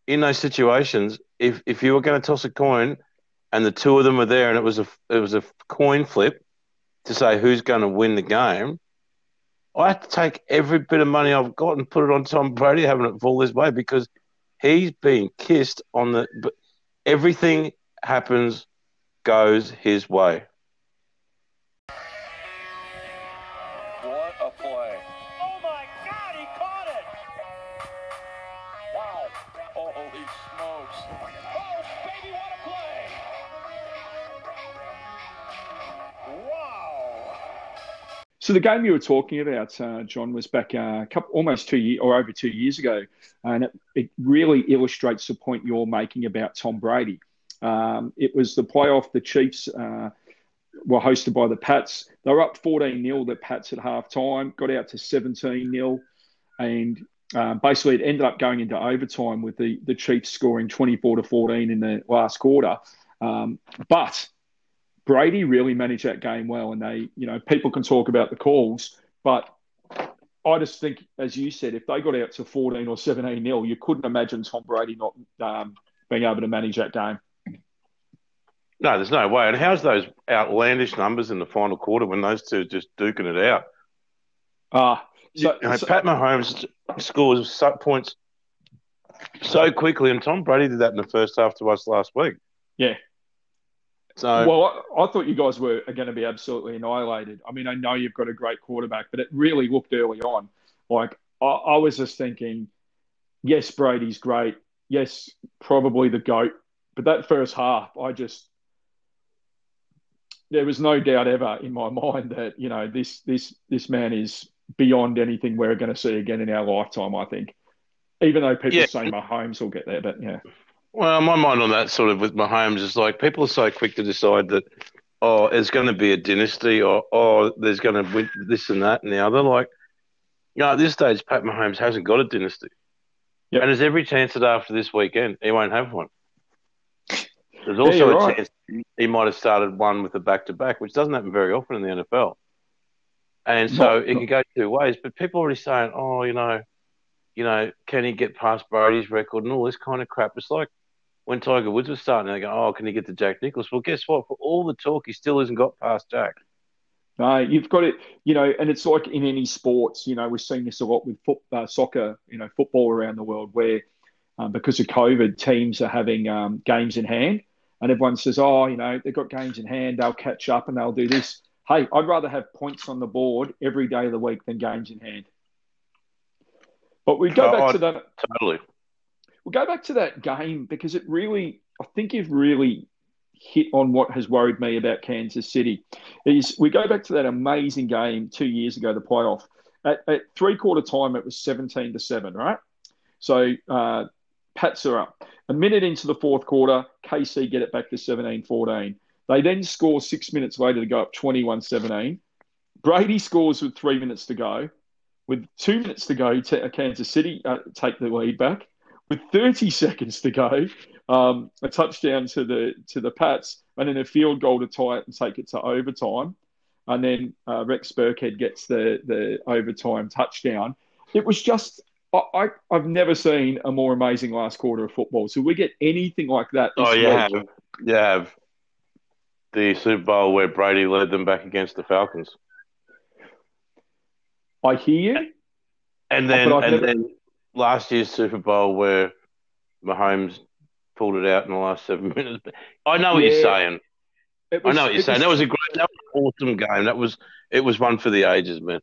Speaker 2: in those situations, if if you were going to toss a coin, and the two of them were there, and it was a it was a coin flip to say who's going to win the game. I had to take every bit of money I've got and put it on Tom Brady having it fall his way because he's been kissed on the. But everything happens, goes his way.
Speaker 1: So the game you were talking about, uh, John, was back uh, couple, almost two years or over two years ago, and it, it, really illustrates the point you're making about Tom Brady. Um, it was the playoff. The Chiefs uh, were hosted by the Pats. They were up 14 0 the Pats at halftime, got out to 17 0, and uh, basically it ended up going into overtime with the the Chiefs scoring 24 to 14 in the last quarter. Um, but Brady really managed that game well, and they, you know, people can talk about the calls, but I just think, as you said, if they got out to 14 or 17 nil, you couldn't imagine Tom Brady not um, being able to manage that game.
Speaker 2: No, there's no way. And how's those outlandish numbers in the final quarter when those two are just duking it out?
Speaker 1: Ah, uh,
Speaker 2: so, you know, so, Pat Mahomes scores points so quickly, and Tom Brady did that in the first half to us last week.
Speaker 1: Yeah, so, well, I, I, thought you guys were going to be absolutely annihilated. I mean, I know you've got a great quarterback, but it really looked early on like I, I was just thinking, yes, Brady's great. Yes, probably the goat. But that first half, I just there was no doubt ever in my mind that you know this this this man is beyond anything we're going to see again in our lifetime. I think, even though people yeah. say Mahomes will get there, but yeah.
Speaker 2: Well, my mind on that sort of with Mahomes is like people are so quick to decide that, oh, it's going to be a dynasty or, oh, there's going to be this and that and the other. Like, you know, at this stage, Pat Mahomes hasn't got a dynasty. Yep. And there's every chance that after this weekend, he won't have one. There's also yeah, a right. chance he might have started one with a back to back, which doesn't happen very often in the NFL. And so it not. could go two ways. But people are already saying, oh, you know, you know, can he get past Brady's record and all this kind of crap? It's like, when Tiger Woods was starting, they go, "Oh, can he get to Jack Nicklaus?" Well, guess what? For all the talk, he still hasn't got past Jack.
Speaker 1: No, you've got it, you know, and it's like in any sports, you know, we're seeing this a lot with foot, uh, soccer, you know, football around the world, where um, because of COVID, teams are having um, games in hand, and everyone says, oh, you know, they've got games in hand, they'll catch up and they'll do this. Hey, I'd rather have points on the board every day of the week than games in hand. But we go
Speaker 2: Oh,
Speaker 1: back to that.
Speaker 2: Totally.
Speaker 1: We'll go back to that game because it really, I think you've really hit on what has worried me about Kansas City. Is we go back to that amazing game two years ago, the playoff. At, at three quarter time, it was 17 to 7, right? So uh, Pats are up. A minute into the fourth quarter, KC get it back to 17 14. They then score six minutes later to go up 21 17. Brady scores with three minutes to go. With two minutes to go, Kansas City uh, take the lead back. With 30 seconds to go, um, a touchdown to the to the Pats, and then a field goal to tie it and take it to overtime. And then uh, Rex Burkhead gets the the overtime touchdown. It was just I, I I've never seen a more amazing last quarter of football. So we get anything like that. This
Speaker 2: Oh, you
Speaker 1: week.
Speaker 2: have. You have the Super Bowl where Brady led them back against the Falcons.
Speaker 1: I hear you.
Speaker 2: And then, and
Speaker 1: never-
Speaker 2: then last year's Super Bowl where Mahomes pulled it out in the last seven minutes. I know what
Speaker 1: Yeah.
Speaker 2: you're saying.
Speaker 1: It
Speaker 2: I know what you're saying.
Speaker 1: was-
Speaker 2: That was a great, that was an awesome game. That was, it was one for the ages, man.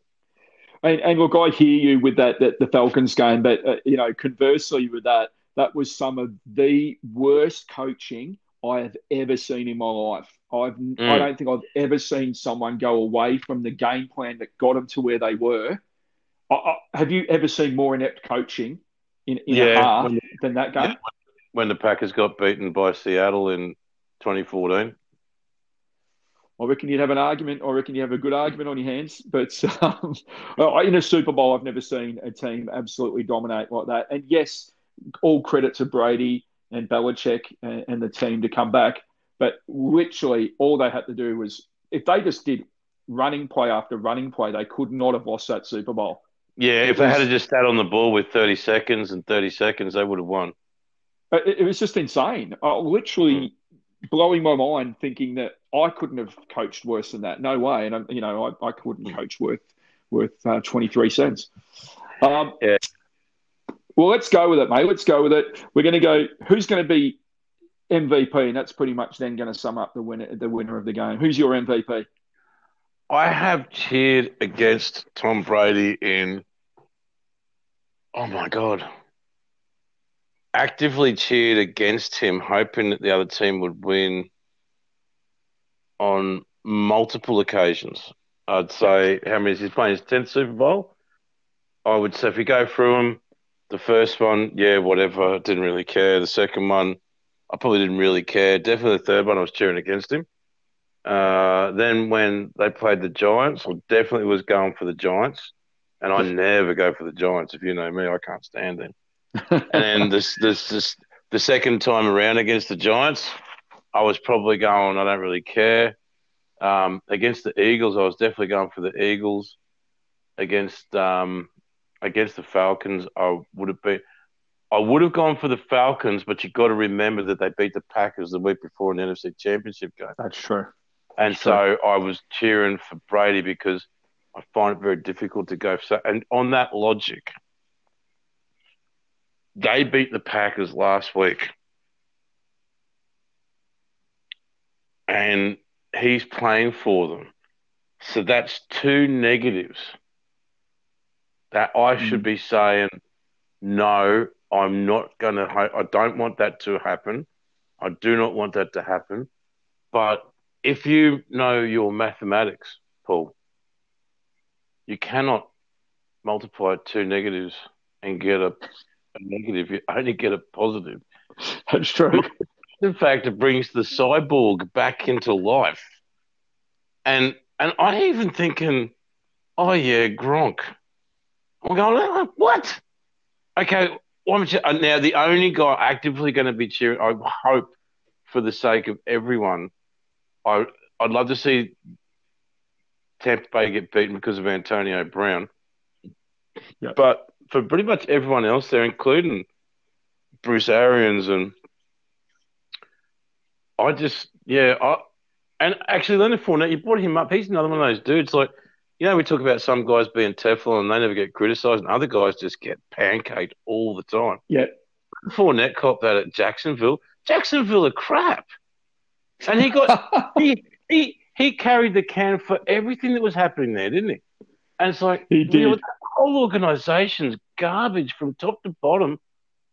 Speaker 1: And, and look, I hear you with that, that the Falcons game, but uh, you know, conversely with that, that was some of the worst coaching I have ever seen in my life. I've I
Speaker 2: Mm.
Speaker 1: don't think I've ever seen someone go away from the game plan that got them to where they were. I, I, have you ever seen more inept coaching in, in a
Speaker 2: Yeah.
Speaker 1: half than that game?
Speaker 2: When the Packers got beaten by Seattle in 2014.
Speaker 1: I reckon you'd have an argument. I reckon you have a good argument on your hands. But um, in a Super Bowl, I've never seen a team absolutely dominate like that. And yes, all credit to Brady and Belichick and, and the team to come back. But literally, all they had to do was if they just did running play after running play, they could not have lost that Super Bowl.
Speaker 2: Yeah,
Speaker 1: It
Speaker 2: if they had just sat on the ball with 30 seconds and 30 seconds, they would have won.
Speaker 1: It, it was just insane. I literally blowing my mind, thinking that I couldn't have coached worse than that. No way. And I'm- you know, I, I couldn't coach worth worth uh, twenty three cents. Um,
Speaker 2: Yeah.
Speaker 1: Well, let's go with it, mate. Let's go with it. We're going to go. Who's going to be MVP? And that's pretty much then going to sum up the winner the winner of the game. Who's your MVP?
Speaker 2: I have cheered against Tom Brady in, oh my God, actively cheered against him, hoping that the other team would win on multiple occasions. I'd say, how many is he playing? His 10th Super Bowl? I would say if we go through them, the first one, yeah, whatever, didn't really care. The second one, I probably didn't really care. Definitely the third one, I was cheering against him. Uh, then when they played the Giants, I definitely was going for the Giants, and I never go for the Giants. If you know me, I can't stand them. And then this, this, this, the second time around against the Giants, I was probably going. I don't really care. Um, against the Eagles, I was definitely going for the Eagles. Against um, against the Falcons, I would have been. I would have gone for the Falcons, but you've got to remember that they beat the Packers the week before in the NFC Championship game.
Speaker 1: That's true.
Speaker 2: And so I was cheering for Brady because I find it very difficult to go. So, and on that logic, they beat the Packers last week. And he's playing for them. So that's two negatives that I should mm-hmm. be saying, no, I'm not going to, I don't want that to happen. I do not want that to happen. But if you know your mathematics, Paul, you cannot multiply two negatives and get a, a negative. You only get a positive.
Speaker 1: That's true.
Speaker 2: In fact, it brings the cyborg back into life. And and I even thinking, oh yeah, Gronk. I'm going, "Oh, what? Okay, why don't you- uh, now the only guy actively going to be cheering. I hope, for the sake of everyone, I I'd love to see Tampa Bay get beaten because of Antonio Brown.
Speaker 1: Yeah.
Speaker 2: But for pretty much everyone else there, including Bruce Arians and I just yeah, I And actually, Leonard Fournette, you brought him up. He's another one of those dudes. Like, you know, we talk about some guys being Teflon and they never get criticised, and other guys just get pancaked all the time.
Speaker 1: Yeah.
Speaker 2: Fournette copped that at Jacksonville. Jacksonville are crap. And he got he he he carried the can for everything that was happening there, didn't he? And it's like
Speaker 1: He
Speaker 2: you know, the whole organization's garbage from top to bottom,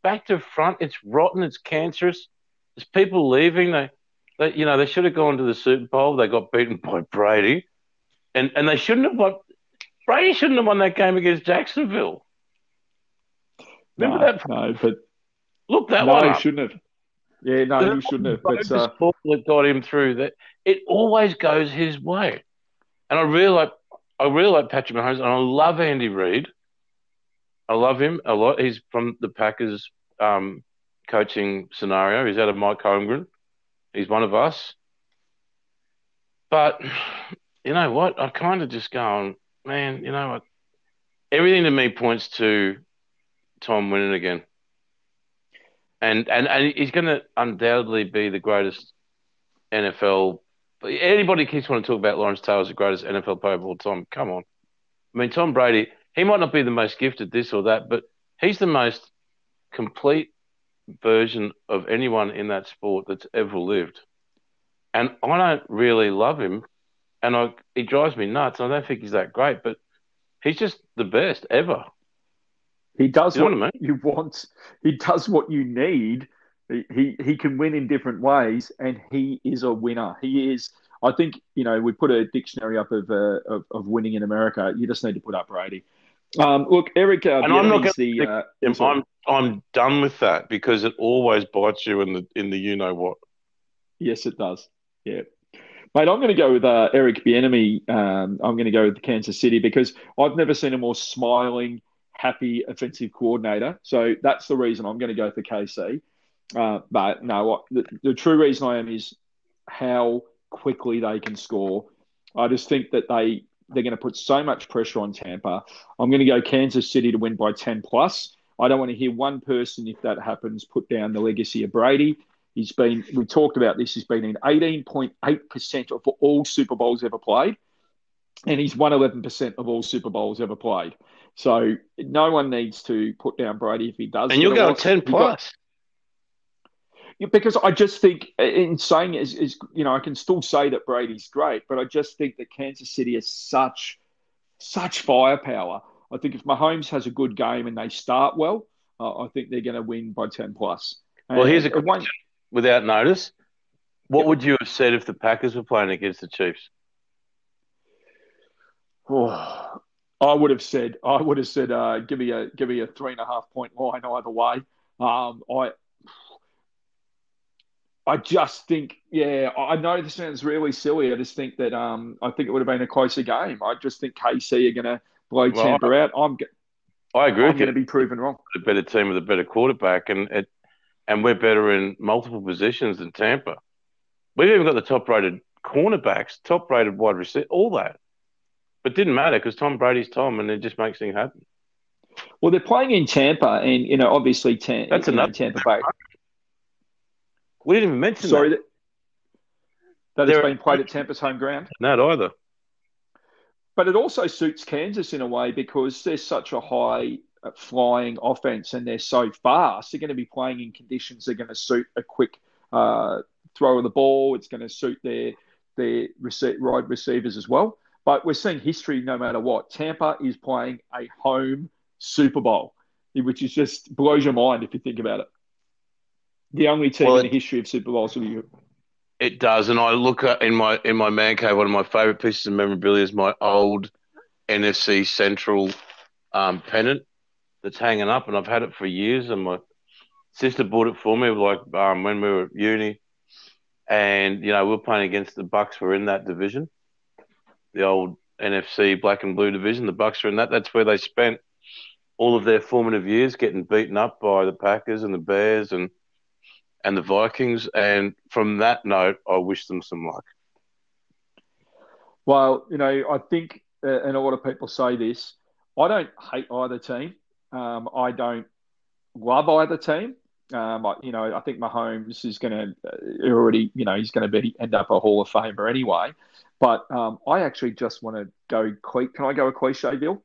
Speaker 2: back to front. It's rotten. It's cancerous. There's people leaving. They, they you know, they should have gone to the Super Bowl. They got beaten by Brady, and and they shouldn't have won. Brady shouldn't have won that game against Jacksonville. Remember
Speaker 1: no,
Speaker 2: that?
Speaker 1: no, but
Speaker 2: Look that
Speaker 1: no,
Speaker 2: one
Speaker 1: he shouldn't have. Yeah, no, he shouldn't have. But uh,
Speaker 2: that got him through. That it always goes his way, and I really like. I really like Patrick Mahomes, and I love Andy Reid. I love him a lot. He's from the Packers um, coaching scenario. He's out of Mike Holmgren. He's one of us. But you know what? I kind of just going, man. You know what? Everything to me points to Tom winning again, and and, and he's going to undoubtedly be the greatest NFL. Anybody keeps wanting to talk about Lawrence Taylor as the greatest NFL player of all time. Come on, I mean Tom Brady. He might not be the most gifted, this or that, but he's the most complete version of anyone in that sport that's ever lived. And I don't really love him, and I he drives me nuts. I don't think he's that great, but he's just the best ever.
Speaker 1: He does
Speaker 2: You
Speaker 1: what
Speaker 2: what I
Speaker 1: you want. He does what you need. He, he he can win in different ways, and he is a winner. He is. I think you know we put a dictionary up of uh, of, of winning in America. You just need to put up Brady. Um, look, Eric, uh,
Speaker 2: And I'm not
Speaker 1: the. Uh,
Speaker 2: And I'm I'm done with that because it always bites you in the in the you know what.
Speaker 1: Yes, it does. Yeah. Mate, I'm going to go with uh, Eric Bieniemy. Um, I'm going to go with Kansas City because I've never seen a more smiling, happy offensive coordinator. So that's the reason I'm going to go for KC. Uh, but no, the, the true reason I am is how quickly they can score. I just think that they they're going to put so much pressure on Tampa. I'm going to go Kansas City to win by 10 plus. I don't want to hear one person, if that happens, put down the legacy of Brady. He's been, we talked about this, he's been in 18.8% of all Super Bowls ever played, and he's won 11% of all Super Bowls ever played. So no one needs to put down Brady if he does.
Speaker 2: And you're going ten
Speaker 1: got-
Speaker 2: plus.
Speaker 1: yeah, because I just think, in saying is, is, you know, I can still say that Brady's great, but I just think that Kansas City has such, such firepower. I think if Mahomes has a good game and they start well, uh, I think they're going to win by ten plus.
Speaker 2: Well, here's a
Speaker 1: And it won't-
Speaker 2: Without notice, what
Speaker 1: Yep.
Speaker 2: would you have said if the Packers were playing against the Chiefs?
Speaker 1: Oh, I would have said, I would have said, uh, give me a give me a three and a half point line either way. Um, I, I just think, yeah, I know this sounds really silly. I just think that um, I think it would have been a closer game. I just think KC are going to blow
Speaker 2: Well,
Speaker 1: Tampa out. I'm,
Speaker 2: I agree
Speaker 1: I'm going to be proven wrong.
Speaker 2: A better team with a better quarterback, and it, and we're better in multiple positions than Tampa. We've even got the top-rated cornerbacks, top-rated wide receiver, all that. But it didn't matter because Tom Brady's Tom, and it just makes things happen.
Speaker 1: Well, they're playing in Tampa, and you know, obviously, Tam-
Speaker 2: That's
Speaker 1: you know. Tampa Bay.
Speaker 2: We didn't even mention
Speaker 1: Sorry,
Speaker 2: that.
Speaker 1: that, that has been played at Tampa's home ground.
Speaker 2: Not either.
Speaker 1: But it also suits Kansas in a way because they're such a high uh, flying offense and they're so fast. They're going to be playing in conditions that are going to suit a quick uh, throw of the ball. It's going to suit their their rece- wide receivers as well. But we're seeing history no matter what. Tampa is playing a home Super Bowl, which is just blows your mind if you think about it. The only team
Speaker 2: Well,
Speaker 1: in the history of Super Bowls be
Speaker 2: It does, and I look at in my in my man cave. One of my favorite pieces of memorabilia is my old NFC Central um, pennant that's hanging up, and I've had it for years. And my sister bought it for me, like um, when we were at uni, and you know we're playing against the Bucs. We're in that division, the old NFC black and blue division. The Bucs are in that. That's where they spent all of their formative years, getting beaten up by the Packers and the Bears and and the Vikings. And from that note, I wish them some luck.
Speaker 1: Well, you know, I think, uh, and a lot of people say this, I don't hate either team. Um, I don't love either team, Um, I, you know, I think Mahomes is going to uh, already, you know, he's going to be end up a Hall of Famer anyway. But um, I actually just want to go. Can I go a cliche, Bill?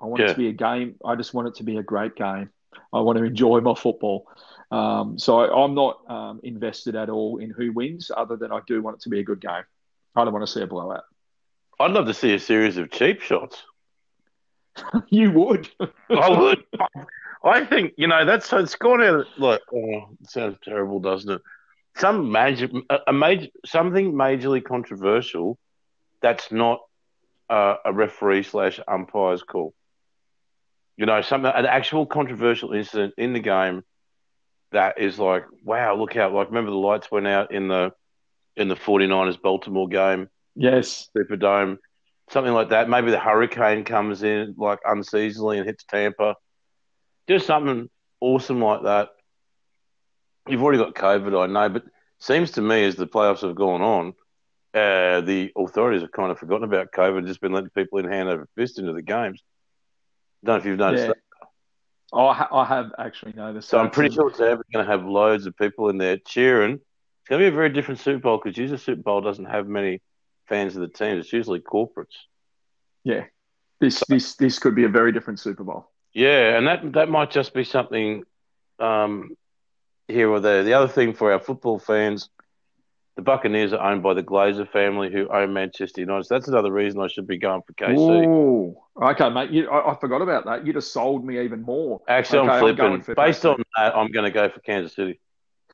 Speaker 1: I want
Speaker 2: Yeah.
Speaker 1: it to be a game. I just want it to be a great game. I want to enjoy my football. Um, so I, I'm not um, invested at all in who wins, other than I do want it to be a good game. I don't want to see a blowout.
Speaker 2: I'd love to see a series of cheap shots.
Speaker 1: you would.
Speaker 2: I would. I think you know that's it's gone out. Like, oh, it sounds terrible, doesn't it? Some major, a, major, something majorly controversial. That's not uh, a referee slash umpire's call. You know, something an actual controversial incident in the game that is like, wow, look out! Like, remember the lights went out in the in the 49ers Baltimore game.
Speaker 1: yes.
Speaker 2: Superdome, something like that. Maybe the hurricane comes in like unseasonally and hits Tampa. Just something awesome like that. You've already got COVID, I know, but seems to me as the playoffs have gone on, uh, the authorities have kind of forgotten about COVID, and just been letting people in hand over fist into the games. Don't know if you've noticed
Speaker 1: Yeah.
Speaker 2: that.
Speaker 1: I, ha- I have actually noticed.
Speaker 2: So I'm pretty sure it's ever going to have loads of people in there cheering. It's going to be a very different Super Bowl because usually Super Bowl doesn't have many fans of the teams. It's usually corporates.
Speaker 1: Yeah. This this this could be a very different Super Bowl.
Speaker 2: Yeah, and that that might just be something um, here or there. The other thing for our football fans, the Buccaneers are owned by the Glazer family, who own Manchester United. So that's another reason I should be going for KC.
Speaker 1: Oh, okay, mate. You, I, I forgot about that. You just sold me even more.
Speaker 2: Actually,
Speaker 1: Okay,
Speaker 2: I'm
Speaker 1: I'm
Speaker 2: flipping. Based
Speaker 1: KC.
Speaker 2: on that, I'm going to go for Kansas City.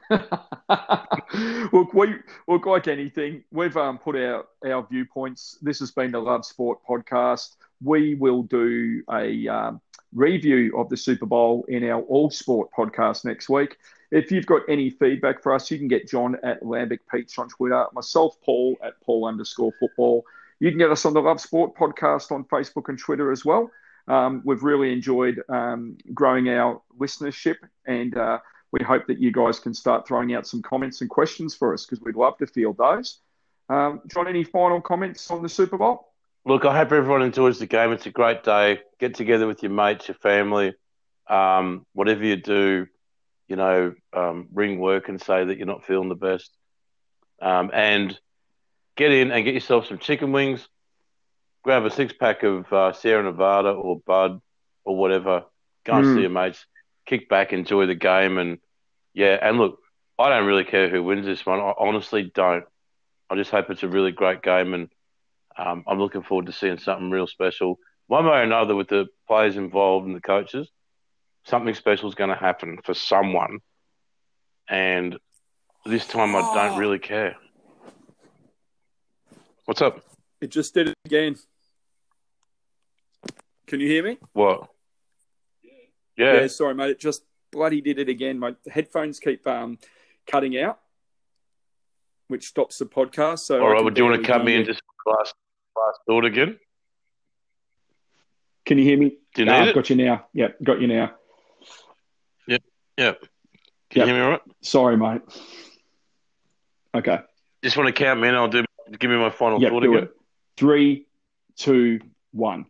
Speaker 1: look, we look like anything. We've um, put our our viewpoints. This has been the Love Sport podcast. We will do a um, review of the Super Bowl in our All Sport podcast next week. If you've got any feedback for us, you can get John at Lambic Peach on Twitter, myself, Paul at Paul underscore football. You can get us on the Love Sport podcast on Facebook and Twitter as well. Um, we've really enjoyed um, growing our listenership, and uh, we hope that you guys can start throwing out some comments and questions for us because we'd love to field those. Um, John, any final comments on the Super Bowl?
Speaker 2: Look, I hope everyone enjoys the game. It's a great day. Get together with your mates, your family, um, whatever you do. You know, um, ring work and say that you're not feeling the best, um, and get in and get yourself some chicken wings. Grab a six pack of uh, Sierra Nevada or Bud or whatever. Go and
Speaker 1: Mm.
Speaker 2: see your mates. Kick back, enjoy the game, and yeah. And look, I don't really care who wins this one. I honestly don't. I just hope it's a really great game, and um, I'm looking forward to seeing something real special. One way or another, with the players involved and the coaches, something special is going to happen for someone. And this time, I don't really care. What's up?
Speaker 1: It just did it again. Can you hear me?
Speaker 2: What? Yeah.
Speaker 1: sorry, mate. It just bloody did it again. My headphones keep um, cutting out, which stops the podcast. So,
Speaker 2: all right.
Speaker 1: I
Speaker 2: right.
Speaker 1: can
Speaker 2: Well, do you want to cut me into some last last thought again?
Speaker 1: Can you hear me?
Speaker 2: Do you
Speaker 1: No,
Speaker 2: need
Speaker 1: I've
Speaker 2: it?
Speaker 1: got you now. Yeah, got you now.
Speaker 2: Yeah. Can
Speaker 1: Yep.
Speaker 2: you hear me all right?
Speaker 1: Sorry, mate. Okay.
Speaker 2: Just want to count me in. I'll do. Give me my final
Speaker 1: Yep,
Speaker 2: thought
Speaker 1: do
Speaker 2: again.
Speaker 1: it. Three, two, one.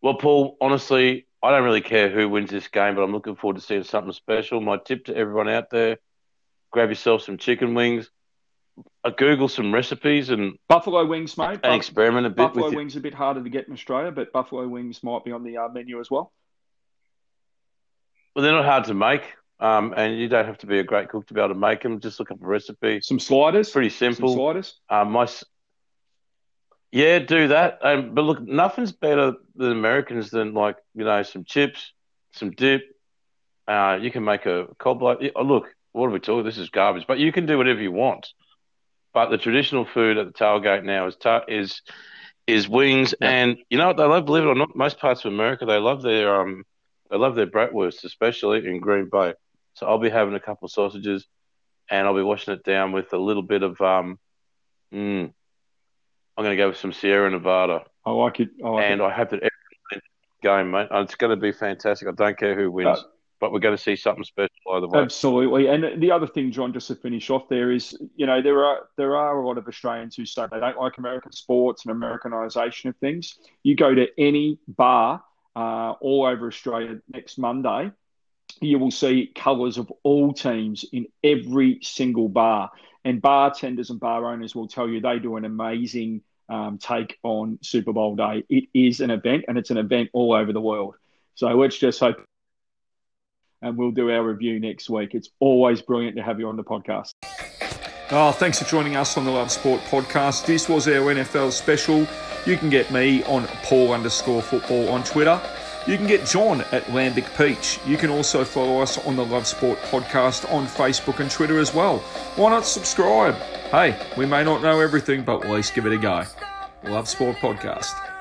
Speaker 2: Well, Paul, honestly, I don't really care who wins this game, but I'm looking forward to seeing something special. My tip to everyone out there grab yourself some chicken wings, uh, Google some recipes, and,
Speaker 1: Buffalo wings, mate.
Speaker 2: and experiment a bit
Speaker 1: Buffalo
Speaker 2: with it.
Speaker 1: wings are a bit harder to get in Australia, but buffalo wings might be on the uh, menu as well.
Speaker 2: Well, they're not hard to make, um, and you don't have to be a great cook to be able to make them. Just look up a recipe.
Speaker 1: Some sliders.
Speaker 2: Pretty
Speaker 1: Some
Speaker 2: simple.
Speaker 1: sliders.
Speaker 2: Um, my, yeah, do that. Um, but look, nothing's better than Americans than like you know some chips, some dip. Uh, you can make a cobbler. oh, Look, what are we talking? This is garbage. But you can do whatever you want. But the traditional food at the tailgate now is ta- is is wings,
Speaker 1: Yeah.
Speaker 2: and you know what they love. Believe it or not, most parts of America they love their um they love their bratwurst, especially in Green Bay. So I'll be having a couple of sausages, and I'll be washing it down with a little bit of um. Mm, I'm going to go with some Sierra Nevada,
Speaker 1: I like it. I like
Speaker 2: and
Speaker 1: it.
Speaker 2: I hope that everyone game, mate. It's going to be fantastic. I don't care who wins,
Speaker 1: Uh,
Speaker 2: but we're going to see something special either way.
Speaker 1: Absolutely. And the other thing, John, just to finish off there is, you know, there are there are a lot of Australians who say they don't like American sports and Americanization of things. You go to any bar uh, all over Australia next Monday, you will see colours of all teams in every single bar. And bartenders and bar owners will tell you they do an amazing um, take on Super Bowl day. It is an event, and it's an event all over the world. So let's just hope, and we'll do our review next week. It's always brilliant to have you on the podcast. Oh, thanks for joining us on the Love Sport podcast. This was our NFL special. You can get me on Paul underscore football on Twitter. You can get John at Lambic Peach. You can also follow us on the Love Sport podcast on Facebook and Twitter as well. Why not subscribe? Hey, we may not know everything, but at least give it a go. Love Sport Podcast.